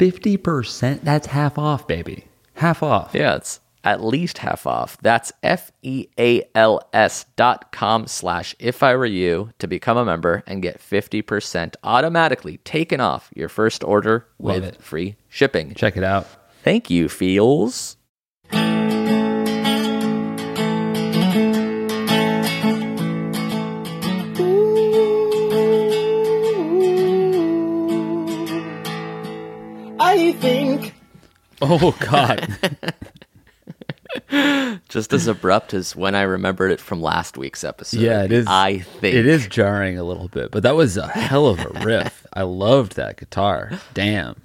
50%, that's half off, baby. Half off. Yeah, it's at least half off. That's F E A L S dot com slash if I were you to become a member and get 50% automatically taken off your first order Love with it. free shipping. Check it out. Thank you, Feals. I think Oh god. Just as abrupt as when I remembered it from last week's episode. yeah, it is. I think it is jarring a little bit, but that was a hell of a riff. I loved that guitar. Damn.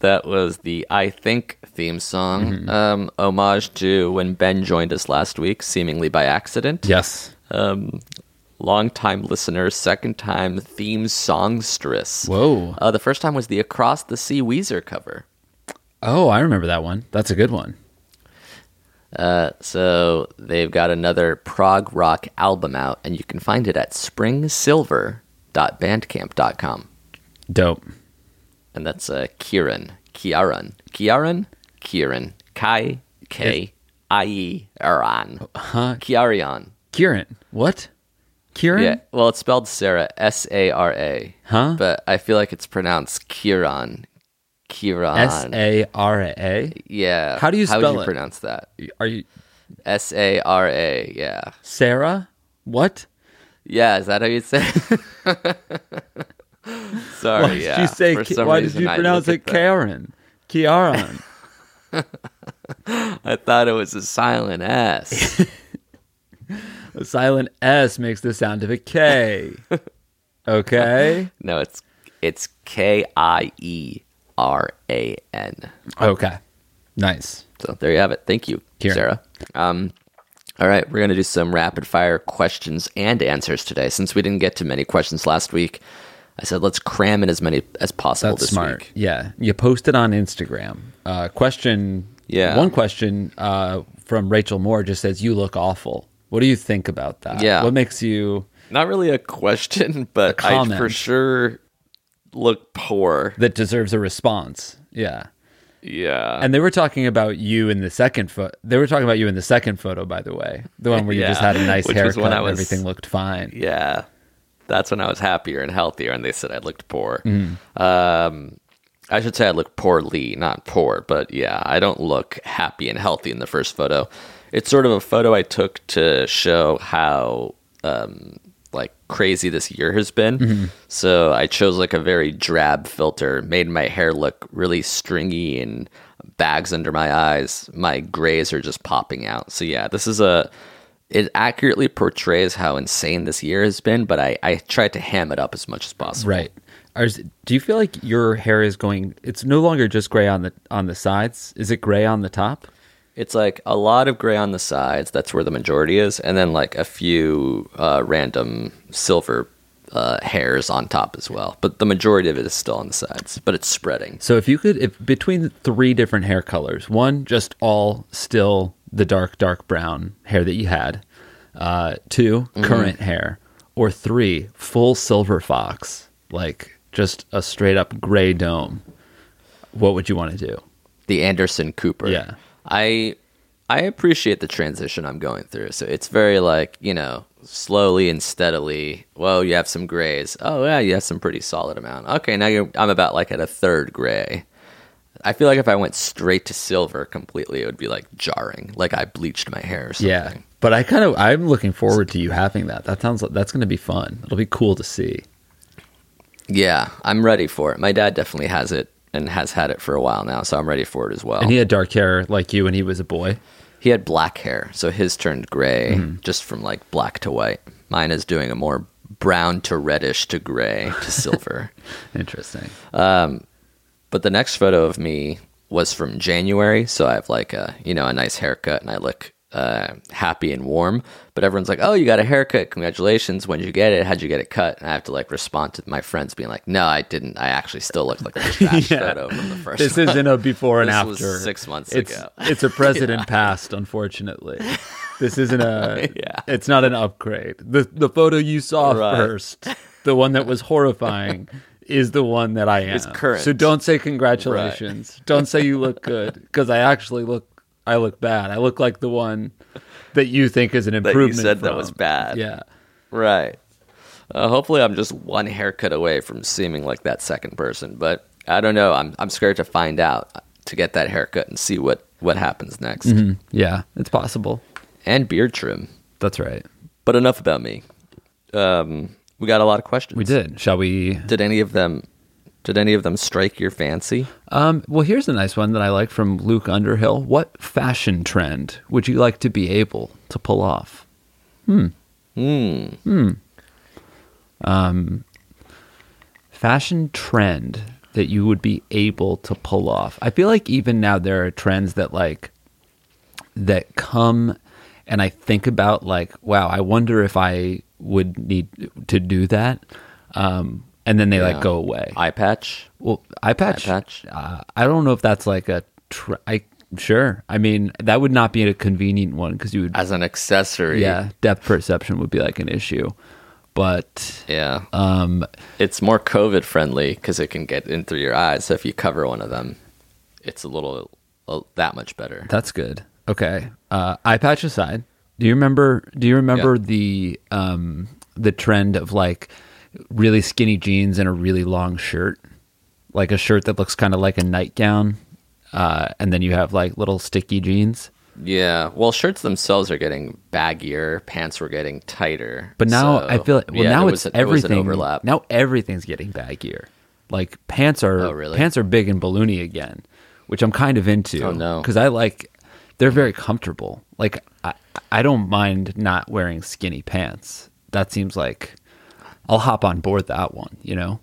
That was the I Think theme song, Mm-hmm. um, homage to when Ben joined us last week, seemingly by accident. Yes. Um, long time listener, second time theme songstress. Whoa. Uh, the first time was the Across the Sea Weezer cover. Oh, I remember that one. That's a good one. Uh, so they've got another prog rock album out, and you can find it at springsilver.bandcamp.com. Dope. And that's uh, Kieran. Kiaran. Kiaran? Kieran. Kai. K. I. E. Aran. Huh? Kiarian. Kieran. What? Kieran? Yeah. Well, it's spelled Sarah. S A R A. Huh? But I feel like it's pronounced Kieran. Kieran. S A R A. Yeah. How do you spell How would you it? pronounce that? Are you S A R A. Yeah. Sarah? What? Yeah. Is that how you say? it? Sorry. Why did yeah. you say? Ki- why did you pronounce it Karen? Kiaran. I thought it was a silent S. a silent S makes the sound of a K. Okay. no, it's it's K I E R A N. Okay. Nice. So there you have it. Thank you, Kieran. Sarah. Um, all right, we're gonna do some rapid fire questions and answers today. Since we didn't get to many questions last week, I said let's cram in as many as possible That's this smart. week. Yeah. You posted on Instagram. Uh, question. Yeah. One question uh, from Rachel Moore just says, "You look awful." What do you think about that? Yeah. What makes you Not really a question, but A I for sure look poor. that deserves a response? Yeah. Yeah. And they were talking about you in the second photo. They were talking about you in the second photo, by the way, the one where you just had a nice which haircut when I and was- everything looked fine. Yeah. That's when I was happier and healthier, and they said I looked poor. Mm-hmm. Um, I should say I look poorly, not poor, but yeah, I don't look happy and healthy in the first photo. It's sort of a photo I took to show how um, like crazy this year has been. Mm-hmm. So I chose like a very drab filter, made my hair look really stringy and bags under my eyes. My grays are just popping out. So yeah, this is a it accurately portrays how insane this year has been, but I, I tried to ham it up as much as possible. Right. Are, do you feel like your hair is going? It's no longer just gray on the on the sides. Is it gray on the top? It's like a lot of gray on the sides. That's where the majority is, and then like a few uh, random silver uh, hairs on top as well. But the majority of it is still on the sides, but it's spreading. So if you could, if between three different hair colors, one just all still the dark dark brown hair that you had, uh, 2 current hair, or three full silver fox, like just a straight up gray dome. what would you want to do? the Anderson Cooper. Yeah. I I appreciate the transition I'm going through. So it's very like, you know, slowly and steadily. Well, you have some grays. Oh yeah, you have some pretty solid amount. Okay, now you're I'm about like at a third gray. I feel like if I went straight to silver completely, it would be like jarring. Like I bleached my hair or something. Yeah, but I kind of I'm looking forward to you having that. That sounds like that's going to be fun. It'll be cool to see. Yeah, I'm ready for it. My dad definitely has it and has had it for a while now, so I'm ready for it as well. And he had dark hair like you when he was a boy. He had black hair, so his turned gray Mm-hmm. just from like black to white. Mine is doing a more brown to reddish to gray to silver. Interesting. Um, But the next photo of me was from January, so I have like a you know a nice haircut and I look uh, happy and warm. But everyone's like, "Oh, you got a haircut! Congratulations! When did you get it? How'd you get it cut?" And I have to like respond to my friends being like, "No, I didn't. I actually still look like a trash Yeah. photo from the first." This one." isn't a before and This after. was six months it's, ago. it's a president past, unfortunately. This isn't a. Yeah. It's not an upgrade. The the photo you saw Right. first, the one that was horrifying, is the one that I am. It's current. So don't say congratulations. Don't say you look good because I actually look. I look bad. I look like the one that you think is an improvement. you improvement. said that was bad. Yeah. Right. Uh, hopefully, I'm just one haircut away from seeming like that second person, but I don't know. I'm I'm scared to find out uh, to get that haircut and see what what happens next. Yeah. It's possible. And beard trim. That's right. But enough about me. Um, we got a lot of questions. We did. Shall we? Did any of them? Did any of them strike your fancy? Um, well, here's a nice one that I like from Luke Underhill. What fashion trend would you like to be able to pull off? Hmm. Hmm. Hmm. Um, fashion trend that you would be able to pull off. I feel like even now there are trends that like that come and I think about like, wow, I wonder if I would need to do that. Um, and then they Yeah. like go away. Eye patch. Well, eye patch. Eye patch? Uh, I don't know if that's like a. Tr- I sure. I mean, that would not be a convenient one because you would. as an accessory. yeah, depth perception would be like an issue, but Yeah. um, It's more COVID friendly because it can get in through your eyes. So if you cover one of them, it's a little uh, that much better. that's good. Okay, uh, eye patch aside, do you remember? Do you remember Yeah. the um the trend of like really skinny jeans and a really long shirt, like a shirt that looks kind of like a nightgown, uh, and then you have like little sticky jeans. Yeah. Well, shirts themselves are getting baggier. Pants were getting tighter. But now So, I feel like well yeah, now it's was a- there was an everything. overlap. Now everything's getting baggier. Like pants are Oh, really? pants are big and balloony again, which I'm kind of into. Oh, no. because I like they're very comfortable. Like I I don't mind not wearing skinny pants. That seems like I'll hop on board that one. You know.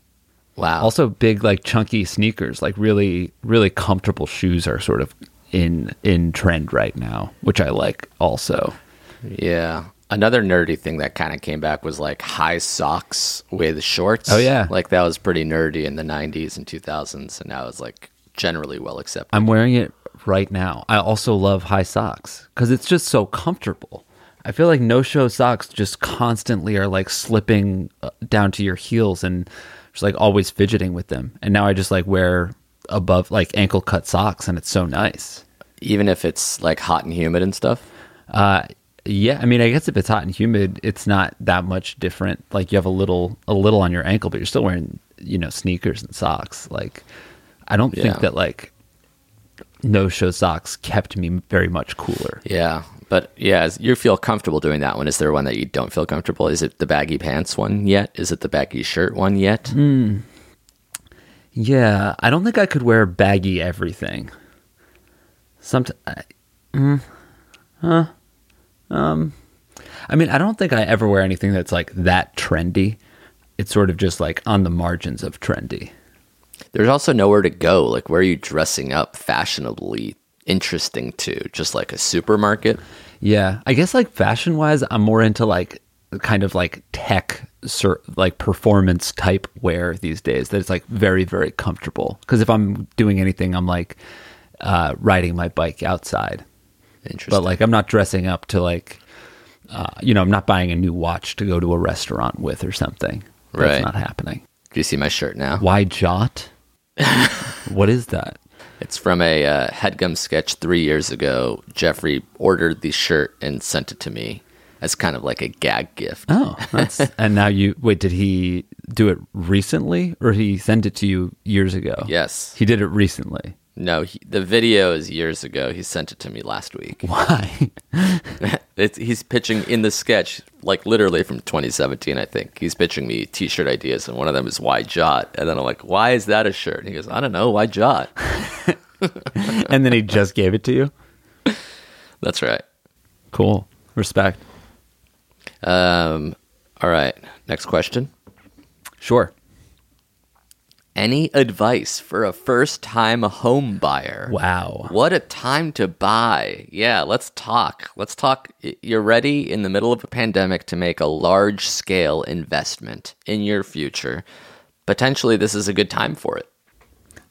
Wow. Also, big like chunky sneakers, like really really comfortable shoes are sort of in in trend right now, which I like also. Yeah. Another nerdy thing that kind of came back was like high socks with shorts. Oh, yeah. Like that was pretty nerdy in the 90s and 2000s. And now it's like generally well accepted. I'm wearing it right now. I also love high socks because it's just so comfortable. I feel like no show socks just constantly are like slipping uh, down to your heels and just like always fidgeting with them. And now I just like wear above like ankle cut socks and it's so nice. Even if it's like hot and humid and stuff. Uh, yeah, I mean, I guess if it's hot and humid, it's not that much different. Like you have a little, a little on your ankle, but you're still wearing, you know, sneakers and socks. Like, I don't Yeah. think that like no show socks kept me very much cooler. Yeah. But yeah, you feel comfortable doing that one. Is there one that you don't feel comfortable? Is it the baggy pants one yet? Is it the baggy shirt one yet? Yeah, I don't think I could wear baggy everything. Sometimes, mm, huh? Um, I mean, I don't think I ever wear anything that's like that trendy. It's sort of just like on the margins of trendy. There's also nowhere to go. Like, where are you dressing up fashionably interesting to? Just like a supermarket? Yeah, I guess like fashion wise, I'm more into like kind of like tech, sur- like performance type wear these days. That it's like very very comfortable. Because if I'm doing anything, I'm like uh, riding my bike outside. Interesting. But like I'm not dressing up to like, uh, you know, I'm not buying a new watch to go to a restaurant with or something. That's Right. not happening. Do you see my shirt now? Why jot? What is that? It's from a uh, headgum sketch three years ago. Jeffrey ordered the shirt and sent it to me as kind of like a gag gift. Oh, that's and now you wait. Did he do it recently, or he sent it to you years ago? Yes. he did it recently. No, he, the video is years ago. He sent it to me last week. Why? It's, he's pitching in the sketch, like literally from 2017, I think. He's pitching me t-shirt ideas, and one of them is "Why Jot?" And then I'm like, "Why is that a shirt?" And he goes, "I don't know. Why Jot?" and then he just gave it to you. That's right. Cool. Respect. Um, all right. Next question. Sure. Any advice for a first-time home buyer? Wow. What a time to buy. Yeah, let's talk. Let's talk. You're ready in the middle of a pandemic to make a large scale investment in your future. Potentially, this is a good time for it.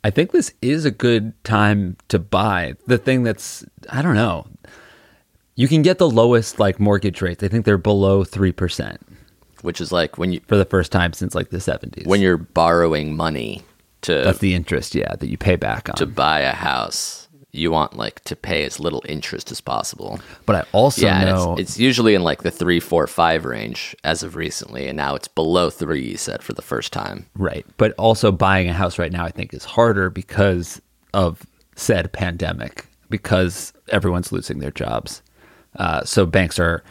I think this is a good time to buy. The thing that's I don't know. You can get the lowest like mortgage rates. I think they're below 3% Which is like when you for the first time since like the 70s. when you're borrowing money to That's the interest, yeah, that you pay back on. to buy a house, you want like to pay as little interest as possible. but I also yeah, know it's, it's usually in like the three, four, five range as of recently, and now it's below three. You said for the first time. Right. But also buying a house right now, I think, is harder because of said pandemic, because everyone's losing their jobs. Uh, so banks are,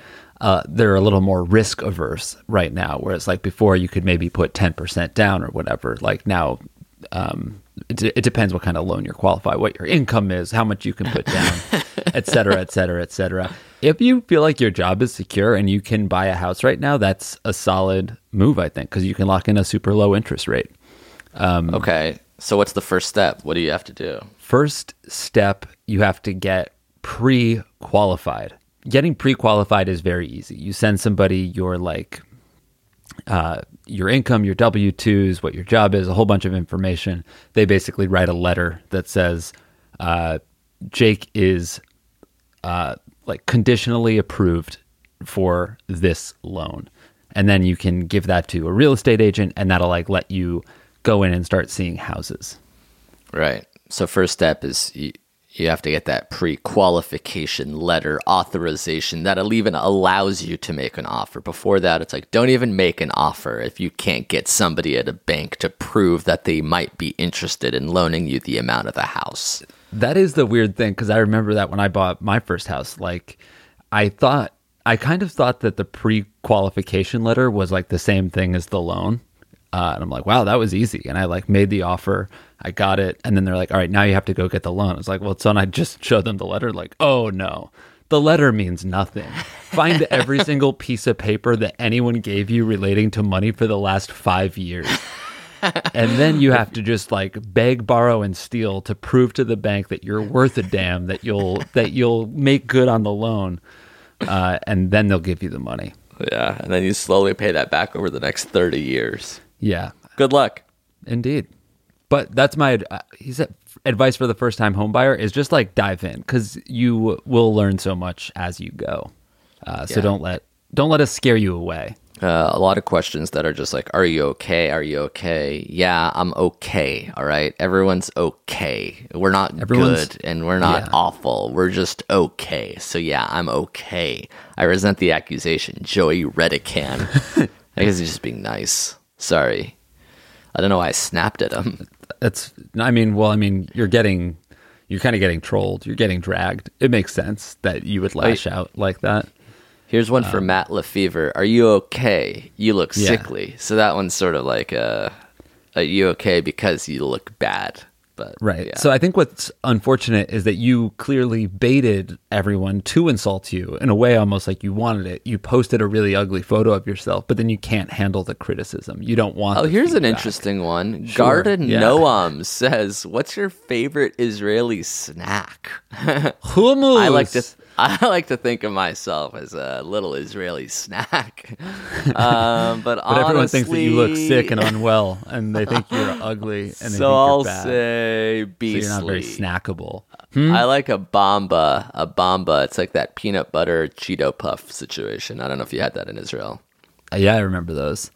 uh, they're a little more risk averse right now. Whereas, like before, you could maybe put 10% down or whatever. Like now, um, it, it depends what kind of loan you're qualified, what your income is, how much you can put down, et cetera, et cetera, et cetera. If you feel like your job is secure and you can buy a house right now, that's a solid move, I think, because you can lock in a super low interest rate. Okay, so what's the first step? What do you have to do? First step, you have to get pre qualified. Getting pre qualified is very easy. You send somebody your like uh, your income, your W 2s, what your job is, a whole bunch of information. They basically write a letter that says, uh, Jake is uh, like conditionally approved for this loan. And then you can give that to a real estate agent, and that'll like let you go in and start seeing houses. Right. So first step is you, have to get that pre-qualification letter authorization that even allows you to make an offer. Before that, it's like don't even make an offer if you can't get somebody at a bank to prove that they might be interested in loaning you the amount of the house. That is the weird thing because I remember that when I bought my first house, like I thought, I kind of thought that the pre qualification letter was like the same thing as the loan. Uh, and I'm like, wow, that was easy. And I like made the offer, I got it. And then they're like, all right, now you have to go get the loan. It's like, well, so and I just showed them the letter, like, oh no, the letter means nothing. Find every single piece of paper that anyone gave you relating to money for the last five years. and then you have to just like beg, borrow, and steal to prove to the bank that you're worth a damn, that you'll that you'll make good on the loan, uh, and then they'll give you the money. Yeah, and then you slowly pay that back over the next 30 years. Yeah, Good luck. indeed. But that's my uh, he said advice for the first time homebuyer is just like dive in because you will learn so much as you go. Uh, so Yeah. don't let don't let us scare you away. Uh, a lot of questions that are just like, "Are you okay? Are you okay?" Yeah, I'm okay. All right, everyone's okay. We're not Everyone's- good and we're not yeah. awful. We're just okay. So yeah, I'm okay. I resent the accusation, Joey Redican. I guess he's just being nice. Sorry, I don't know why I snapped at him. That's I mean, well, I mean, you're getting you're kind of getting trolled. You're getting dragged. It makes sense that you would lash out like that. Here's one for Matt Lefevre. Are you okay? You look Yeah. sickly. So that one's sort of like, uh, are you okay because you look bad? But Right. yeah. So I think what's unfortunate is that you clearly baited everyone to insult you in a way almost like you wanted it. You posted a really ugly photo of yourself, but then you can't handle the criticism. You don't want Oh, here's an interesting one. Sure, Garden yeah. Noam says, "What's your favorite Israeli snack?" Hummus. I like to I like to think of myself as a little Israeli snack. um, but but everyone thinks that you look sick and unwell, and they think you're ugly, and they think so I'll you're bad. say so beastly. you're not very snackable. I like a Bamba. A Bamba. It's like that peanut butter Cheeto puff situation. I don't know if you had that in Israel. Uh, Yeah, I remember those.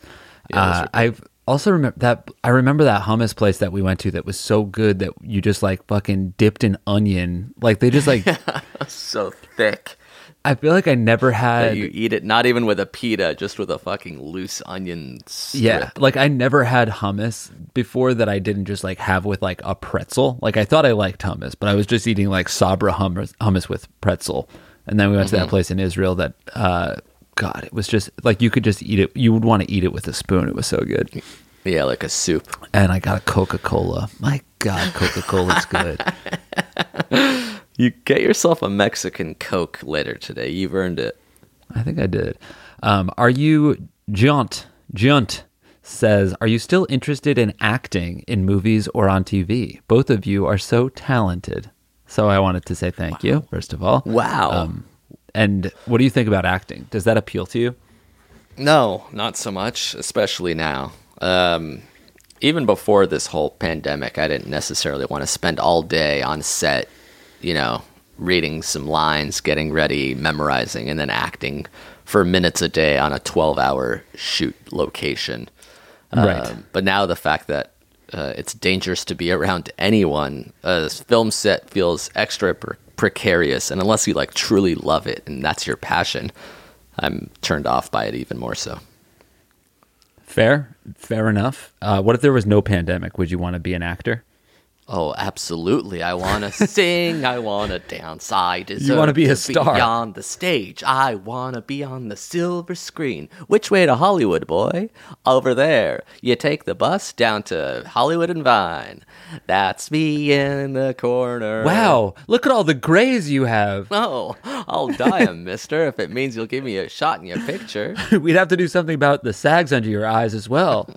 Yeah, those uh, I've Also remember that I remember that hummus place that we went to that was so good that you just like fucking dipped in onion. Like they just like So thick. I feel like I never had that you eat it not even with a pita, just with a fucking loose onion strip. Yeah, like I never had hummus before that I didn't just like have with like a pretzel. Like I thought I liked hummus, but I was just eating like Sabra hummus, hummus with pretzel. And then we went to that place in Israel that uh god, it was just like you could just eat it. You would want to eat it with a spoon. It was so good. Yeah, like a soup. And I got a Coca-Cola. My god, Coca-Cola's good. You get yourself a Mexican Coke later today. You've earned it. I think I did. Um, are you Junt? Junt says, "Are you still interested in acting in movies or on TV? Both of you are so talented." So I wanted to say thank you first of all. Wow. Um, and what do you think about acting? Does that appeal to you? No, not so much, especially now. Um, even before this whole pandemic, I didn't necessarily want to spend all day on set, you know, reading some lines, getting ready, memorizing, and then acting for minutes a day on a 12 hour shoot location. Right. Um, but now the fact that uh, it's dangerous to be around anyone, a film set feels extra pre- precarious. And unless you like truly love it and that's your passion, I'm turned off by it even more so. Fair, fair enough. Uh, what if there was no pandemic? Would you want to be an actor? Oh, absolutely. I want to sing. I want to dance. I deserve You wanna be a star. Be on the stage. I want to be on the silver screen. Which way to Hollywood, boy? Over there. You take the bus down to Hollywood and Vine. That's me in the corner. Wow, look at all the grays you have. Oh, I'll die a mister if it means you'll give me a shot in your picture. We'd have to do something about the sags under your eyes as well.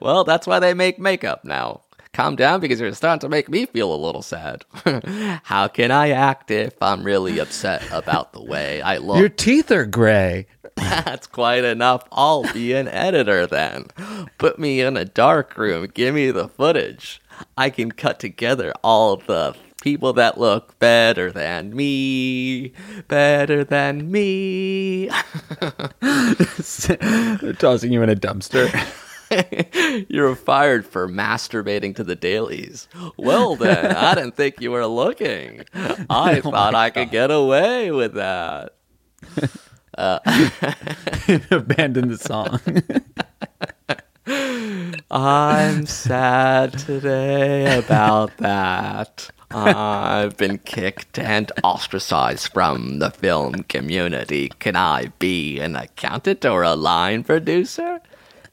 Well, that's why they make makeup now. Calm down because you're starting to make me feel a little sad. How can I act if I'm really upset about the way I look? Your teeth are gray. That's quite enough. I'll be an editor then. Put me in a dark room. Give me the footage. I can cut together all the people that look better than me. Better than me. Tossing you in a dumpster. You're fired for masturbating to the dailies. Well, then, I didn't think you were looking. I oh thought I could get away with that. Uh, Abandon the song. I'm sad today about that. I've been kicked and ostracized from the film community. Can I be an accountant or a line producer?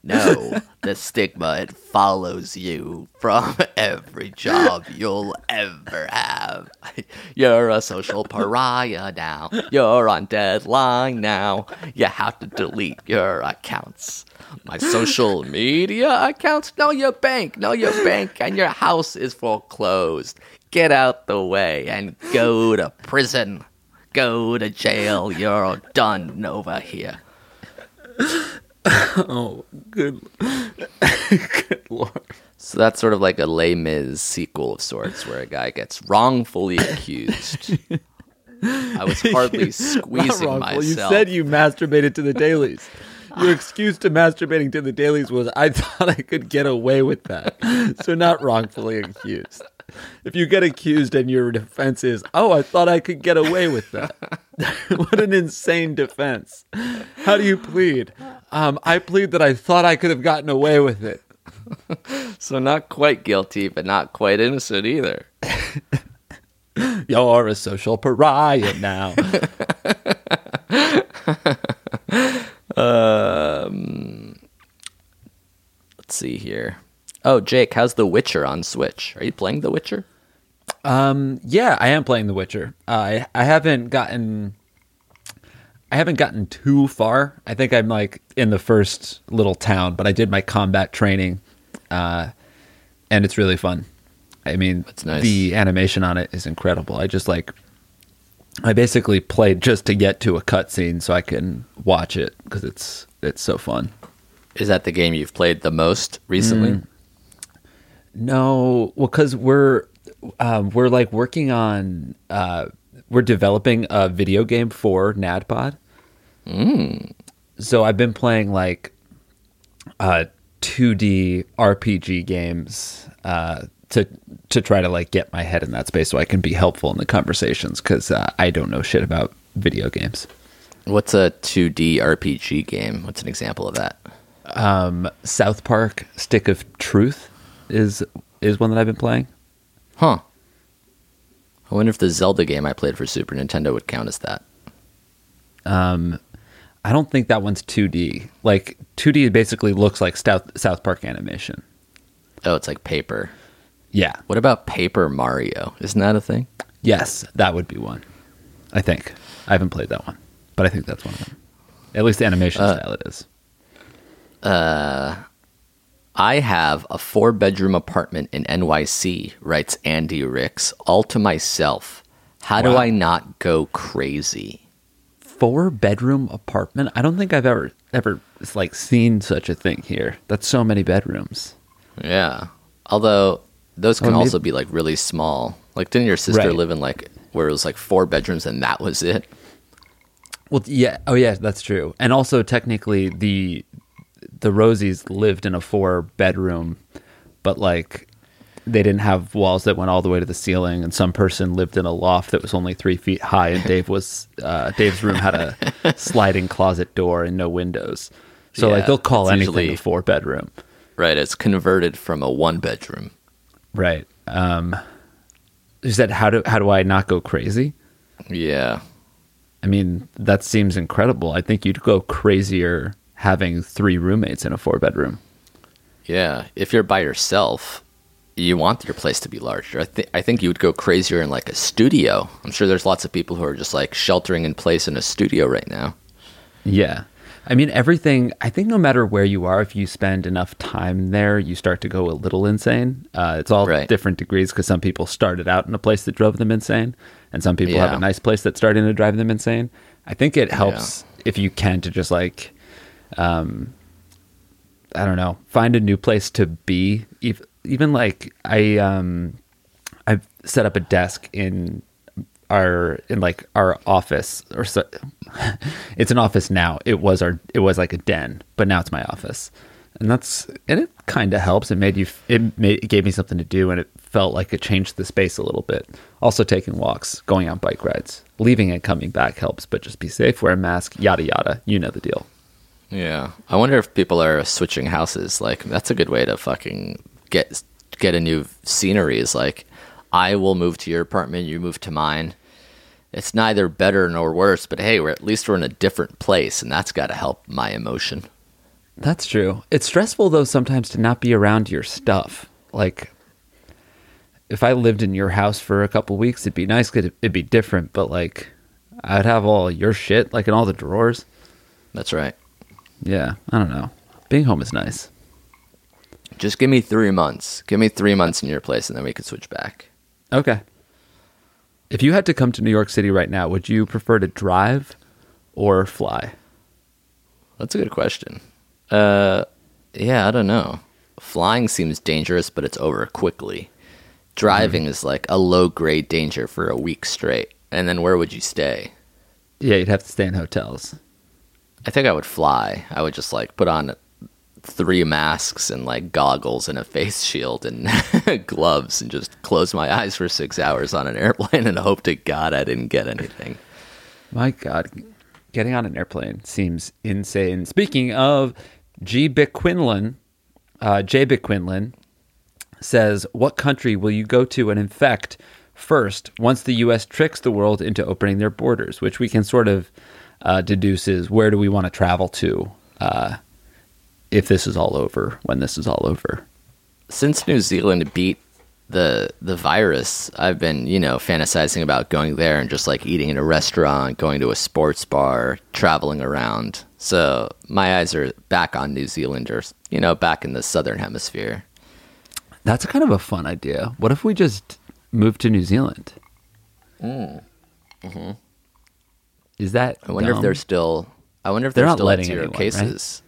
No, the stigma it follows you from every job you'll ever have. You're a social pariah now. You're on deadline now. You have to delete your accounts. My social media accounts? No, your bank. No, your bank and your house is foreclosed. Get out the way and go to prison. Go to jail. You're done over here. oh, good, good lord. So that's sort of like a Les Mis sequel of sorts, where a guy gets wrongfully accused. I was hardly squeezing myself. You said you masturbated to the dailies. Your excuse to masturbating to the dailies was, I thought I could get away with that. So, not wrongfully accused. If you get accused and your defense is, oh, I thought I could get away with that. what an insane defense. How do you plead? Um, I plead that I thought I could have gotten away with it. so not quite guilty, but not quite innocent either. You're a social pariah now. Let's see here. Oh, Jake, how's The Witcher on Switch? Are you playing The Witcher? Um, yeah, I am playing The Witcher. Uh, I I haven't gotten I haven't gotten too far. I think I'm like in the first little town, but I did my combat training, uh, and it's really fun. I mean, That's nice. the animation on it is incredible. I just like I basically played just to get to a cutscene so I can watch it because it's it's so fun. Is that the game you've played the most recently? Mm. No, well, because we're um, we're like working on uh, we're developing a video game for NADPod. So I've been playing like uh, 2D RPG games uh, to to try to like get my head in that space so I can be helpful in the conversations because uh, I don't know shit about video games. What's a 2D RPG game? What's an example of that? Um, South Park Stick of Truth is is one that I've been playing. Huh. I wonder if the Zelda game I played for Super Nintendo would count as that. Um, I don't think that one's 2D. Like 2D basically looks like South South Park animation. Oh, it's like paper. Yeah. What about Paper Mario? Isn't that a thing? Yes, that would be one. I think. I haven't played that one, but I think that's one of them. At least the animation Uh, style it is. I have a four bedroom apartment in NYC, writes Andy Ricks, all to myself. How do I not go crazy? Four bedroom apartment. I don't think I've ever ever like seen such a thing here. That's so many bedrooms. Yeah. Although those oh, can Oh, maybe- also be like really small. Like, didn't your sister Right. live in like where it was like four bedrooms and that was it? Well, yeah. Oh, yeah. That's true. And also, technically, the the Rosies lived in a four bedroom, but like they didn't have walls that went all the way to the ceiling, and some person lived in a loft that was only three feet high, and Dave was uh, Dave's room had a sliding closet door and no windows. So like they'll call anything usually- a four bedroom, Right. It's converted from a one bedroom. right? Um, you said how do how do I not go crazy? Yeah. I mean, that seems incredible. I think you'd go crazier having three roommates in a four bedroom. Yeah. If you're by yourself, you want your place to be larger. I, th- I think you would go crazier in like a studio. I'm sure there's lots of people who are just like sheltering in place in a studio right now. Yeah. I mean, everything, I think no matter where you are, if you spend enough time there, you start to go a little insane. Uh, it's all Right. different degrees because some people started out in a place that drove them insane, and some people have a nice place that's starting to drive them insane. I think it helps if you can to just like, um, I don't know, find a new place to be. Ev- Even like, I, um, I've set up a desk in our in like our office or so it's an office now. It was our it was like a den but now it's my office. And that's and it kind of helps. It made you it made it gave me something to do and it felt like it changed the space a little bit. Also taking walks going on bike rides. Leaving and coming back helps but just be safe wear a mask yada yada. You know the deal Yeah. I wonder if people are switching houses. Like that's a good way to fucking get get a new scenery is like I will move to your apartment, you move to mine. It's neither better nor worse, but hey, we're at least we're in a different place and that's got to help my emotion. That's true. It's stressful though sometimes to not be around your stuff. Like if I lived in your house for a couple weeks, it'd be nice it'd be different, but like I'd have all your shit like in all the drawers. That's right. Yeah, I don't know. Being home is nice. Just give me 3 months. Give me 3 months in your place and then we can switch back. Okay. If you had to come to New York City right now, would you prefer to drive or fly? That's a good question. Uh, yeah, I don't know. Flying seems dangerous, but it's over quickly. Driving is like a low grade danger for a week straight. And then where would you stay? Yeah, you'd have to stay in hotels. I think I would fly. I would just like put on three masks and like goggles and a face shield and gloves and just close my eyes for six hours on an airplane and hope to God I didn't get anything. My God, getting on an airplane seems insane. Speaking of G. Bick Quinlan, uh, J. Bick Quinlan says, What country will you go to and infect first once the U.S. tricks the world into opening their borders? Which we can sort of uh, deduce is where do we want to travel to uh, if this is all over, when this is all over? since New Zealand beat the the virus, I've been you know fantasizing about going there and just like eating in a restaurant, going to a sports bar, traveling around. So my eyes are back on New Zealanders, you know back in the southern hemisphere. That's kind of a fun idea. What if we just move to New Zealand? Is that? I wonder if dumb? they're still. I wonder if They're they're, still letting zero anyone, right? cases.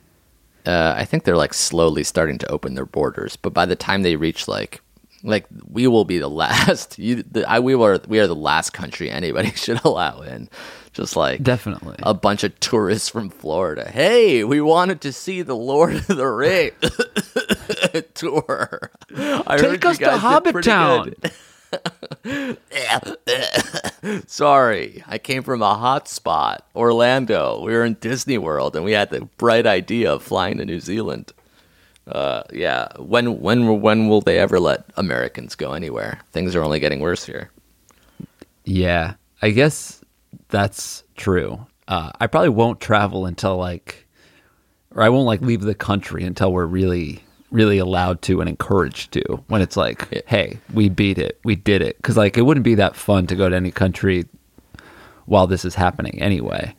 Uh, I think they're like slowly starting to open their borders, but by the time they reach like, like we will be the last. You, the, I, we were we are the last country anybody should allow in. Just like Definitely. a bunch of tourists from Florida. Hey, we wanted to see the Lord of the Rings tour. I Take us to Hobbit Town. Sorry, I came from a hot spot, Orlando. We were in Disney World, and we had the bright idea of flying to New Zealand. Uh, yeah. When when when will they ever let Americans go anywhere? Things are only getting worse here. Yeah, I guess that's true. Uh, I probably won't travel until like, or I won't like leave the country until we're really, really allowed to and encouraged to. When it's like, hey, we beat it, we did it, because like it wouldn't be that fun to go to any country while this is happening anyway.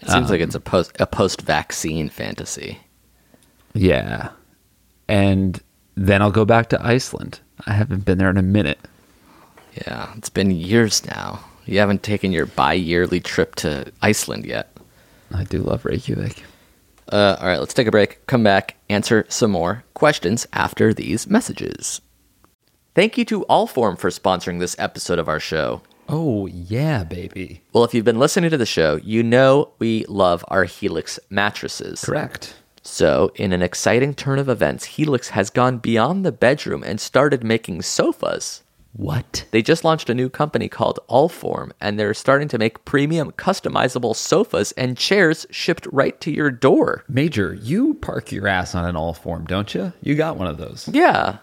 It seems like um, it's a post a post vaccine fantasy. Yeah, and then I'll go back to Iceland. I haven't been there in a minute. Yeah, it's been years now. You haven't taken your bi-yearly trip to Iceland yet. I do love Reykjavik. Uh, all right, let's take a break. Come back, answer some more questions after these messages. Thank you to Allform for sponsoring this episode of our show. Oh yeah, baby. Well, if you've been listening to the show, you know we love our Helix mattresses. Correct. So, in an exciting turn of events, Helix has gone beyond the bedroom and started making sofas. What? They just launched a new company called Allform, and they're starting to make premium customizable sofas and chairs shipped right to your door. Major, you park your ass on an Allform, don't you? You got one of those. Yeah.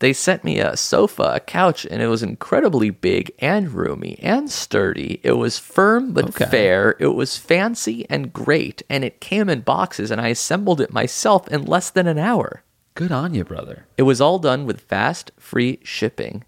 They sent me a sofa, a couch, and it was incredibly big and roomy and sturdy. It was firm but Okay. fair. It was fancy and great, and it came in boxes, and I assembled it myself in less than an hour. Good on you, brother. It was all done with fast, free shipping.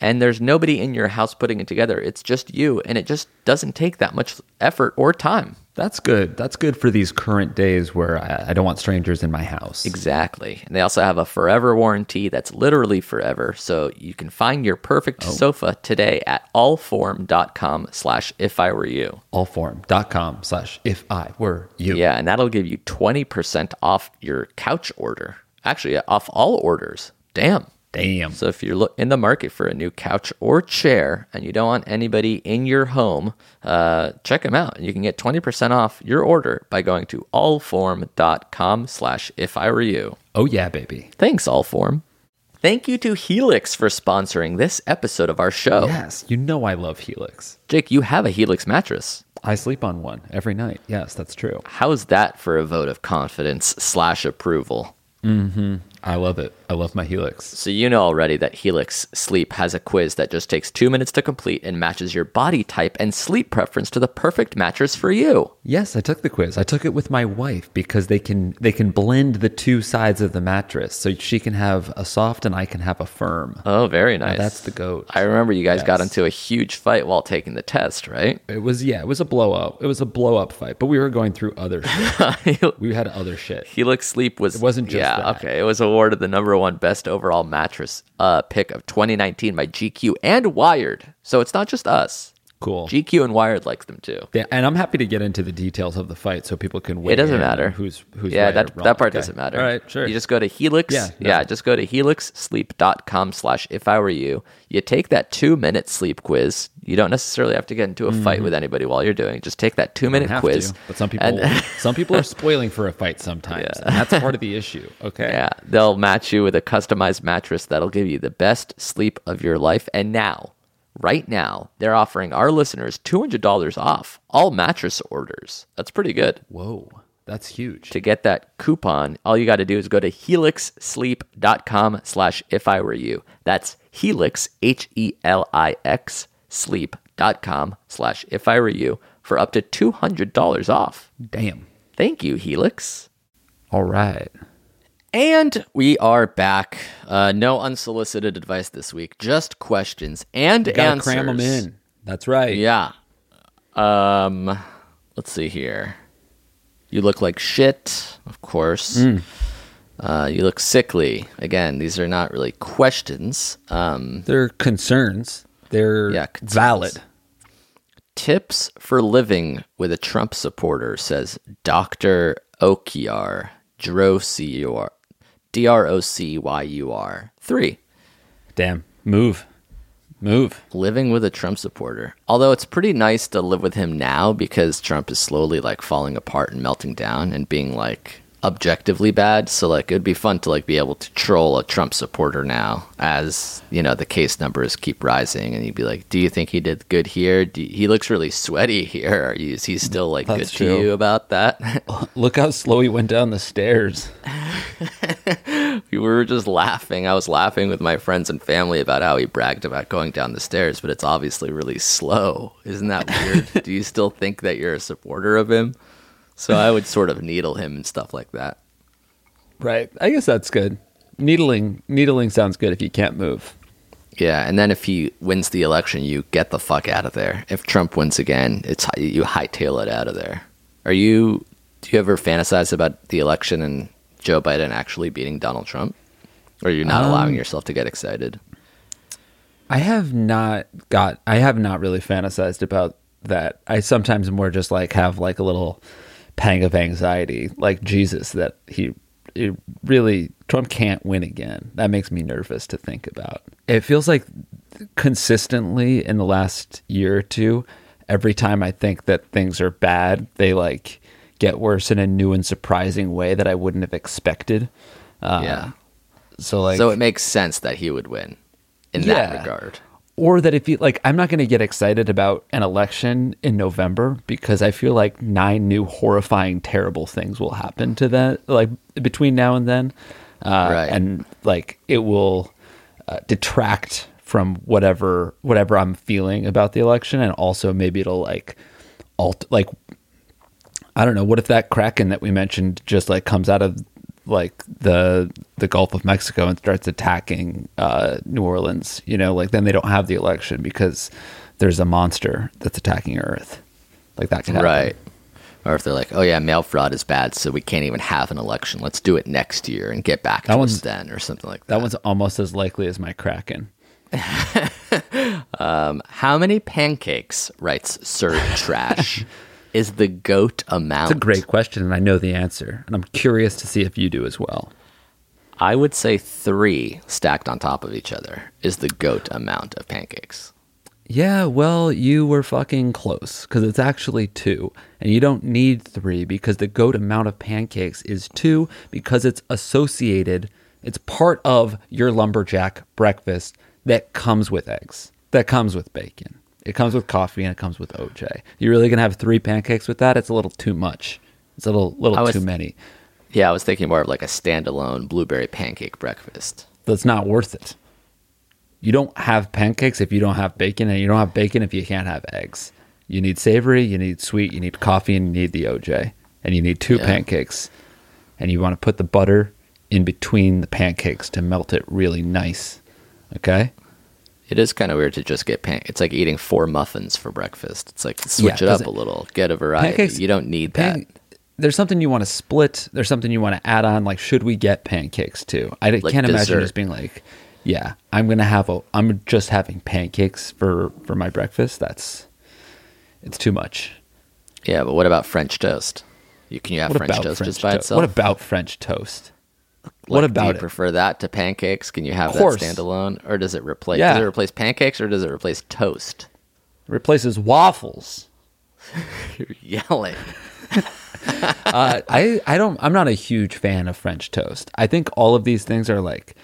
And there's nobody in your house putting it together. It's just you, and it just doesn't take that much effort or time. That's good. That's good for these current days where I, I don't want strangers in my house. Exactly. And they also have a forever warranty that's literally forever. So you can find your perfect oh. sofa today at allform.com slash if I were you. Allform.com slash if I were you. Yeah, and that'll give you 20% off your couch order. Actually, off all orders. Damn. Damn. So if you're lo- in the market for a new couch or chair and you don't want anybody in your home, uh, check them out. You can get 20% off your order by going to allform.com slash if I were you. Oh yeah, baby. Thanks, Allform. Thank you to Helix for sponsoring this episode of our show. Yes, you know I love Helix. Jake, you have a Helix mattress. I sleep on one every night. Yes, that's true. How's that for a vote of confidence slash approval? I love it. I love my Helix. So you know already that Helix Sleep has a quiz that just takes two minutes to complete and matches your body type and sleep preference to the perfect mattress for you. Yes, I took the quiz. I took it with my wife because they can they can blend the two sides of the mattress, so she can have a soft and I can have a firm. Oh, very nice. that's the goat. I remember you guys got into a huge fight while taking the test, right? It was yeah, it was a blow up. It was a blow up fight, but we were going through other shit. we had other shit. Helix Sleep was It wasn't just yeah that. okay. It was awarded the number one best overall mattress uh, pick of 2019 by GQ and Wired. So it's not just us. Cool. GQ and Wired likes them too. Yeah, and I'm happy to get into the details of the fight so people can weigh It doesn't matter. who's who's yeah, right that that part Okay. doesn't matter. All right, sure. You just go to Helix. Yeah, Yeah, just go to helixsleep.com slash if I were you. You take that two minute sleep quiz. You don't necessarily have to get into a fight with anybody while you're doing. it. Just take that two Mm-hmm. Minute quiz. to, but some people and- some people are spoiling for a fight sometimes, and that's part of the issue. Okay. Yeah, they'll match you with a customized mattress that'll give you the best sleep of your life. And now, right now, they're offering our listeners $200 off all mattress orders. That's pretty good. Whoa, that's huge. To get that coupon, all you got to do is go to helixsleep.com slash if I were you. That's helix, H-E-L-I-X, sleep.com slash if I were you for up to $200 off. Damn. Thank you, Helix. All right. And we are back. Uh, no unsolicited advice this week, just questions and Gotta answers. cram them in. That's right. Yeah. Um, let's see here. You look like shit, of course. Mm. Uh, you look sickly. Again, these are not really questions. Um, They're concerns. They're Yeah, concerns. valid. tips for living with a Trump supporter says Dr. Okyar, D R O C Y U R. Three. Damn. Move. Move. living with a Trump supporter. Although it's pretty nice to live with him now because Trump is slowly like falling apart and melting down and being like objectively bad. So like it'd be fun to like be able to troll a Trump supporter now as, you know, the case numbers keep rising and you'd be like, "Do you think he did good here? Do he looks really sweaty here. Are you is he still like That's good true. to you about that?" Oh, look how slow he went down the stairs. we were just laughing. I was laughing with my friends and family about how he bragged about going down the stairs, but it's obviously really slow. Isn't that weird? Do you still think that you're a supporter of him? So I would sort of needle him and stuff like that. Right. I guess that's good. Needling needling sounds good if you can't move. Yeah, and then if he wins the election, you get the fuck out of there. If Trump wins again, it's you hightail it out of there. Are you? Do you ever fantasize about the election and Joe Biden actually beating Donald Trump? Or are you not Um, allowing yourself to get excited? I have not got I have not really fantasized about that. I sometimes more just like have like a little pang of anxiety, like Jesus that he it really Trump can't win again. That makes me nervous to think about. It feels like consistently in the last year or two, every time I think that things are bad, they like get worse in a new and surprising way that I wouldn't have expected. Uh, yeah. So like so it makes sense that he would win in that regard. Or that if you like i'm not going to get excited about an election in november because i feel like nine new horrifying terrible things will happen to that like between now and then uh, Right. and like it will uh, detract from whatever whatever i'm feeling about the election and also maybe it'll like alt like i don't know what if that kraken that we mentioned just like comes out of like the the Gulf of Mexico and starts attacking uh, New Orleans, you know, like then they don't have the election because there's a monster that's attacking Earth. Like that can happen. Right. Or if they're like, oh yeah, mail fraud is bad, so we can't even have an election. Let's do it next year and get back That to one's- us then, or something like that. That one's almost as likely as my Kraken. How many pancakes, writes Sir Trash, is the goat amount? It's a great question, and I know the answer, and I'm curious to see if you do as well. I would say three stacked on top of each other is the goat amount of pancakes. Yeah, well, you were fucking close because it's actually two, and you don't need three because the goat amount of pancakes is two because it's associated. It's part of your lumberjack breakfast that comes with eggs, that comes with bacon, it comes with coffee, and it comes with OJ. You're really gonna have three pancakes with that? It's a little too much. It's a little little was- too many. Yeah, I was thinking more of like a standalone blueberry pancake breakfast. That's not worth it. You don't have pancakes if you don't have bacon, and you don't have bacon if you can't have eggs. You need savory, you need sweet, you need coffee, and you need the OJ. And you need two Yeah. pancakes. And you want to put the butter in between the pancakes to melt it really nice. Okay? It is kind of weird to just get pancakes. It's like eating four muffins for breakfast. It's like switch Yeah, it up a little, get a variety. Pancakes- you don't need Pan- that. there's something you want to split. There's something you want to add on. Like, should we get pancakes too? I Like can't imagine just being like, yeah, I'm gonna have a. I'm just having pancakes for for my breakfast. That's it's too much. Yeah, but what about French toast? You can you have What French toast French just by toast? itself? What about French toast? What Like, do about you it? prefer that to pancakes? Can you have that standalone, or does it replace? Yeah. Does it replace pancakes or does it replace toast? replaces waffles. You're yelling. uh, I I don't. I'm not a huge fan of French toast. I think all of these things are like,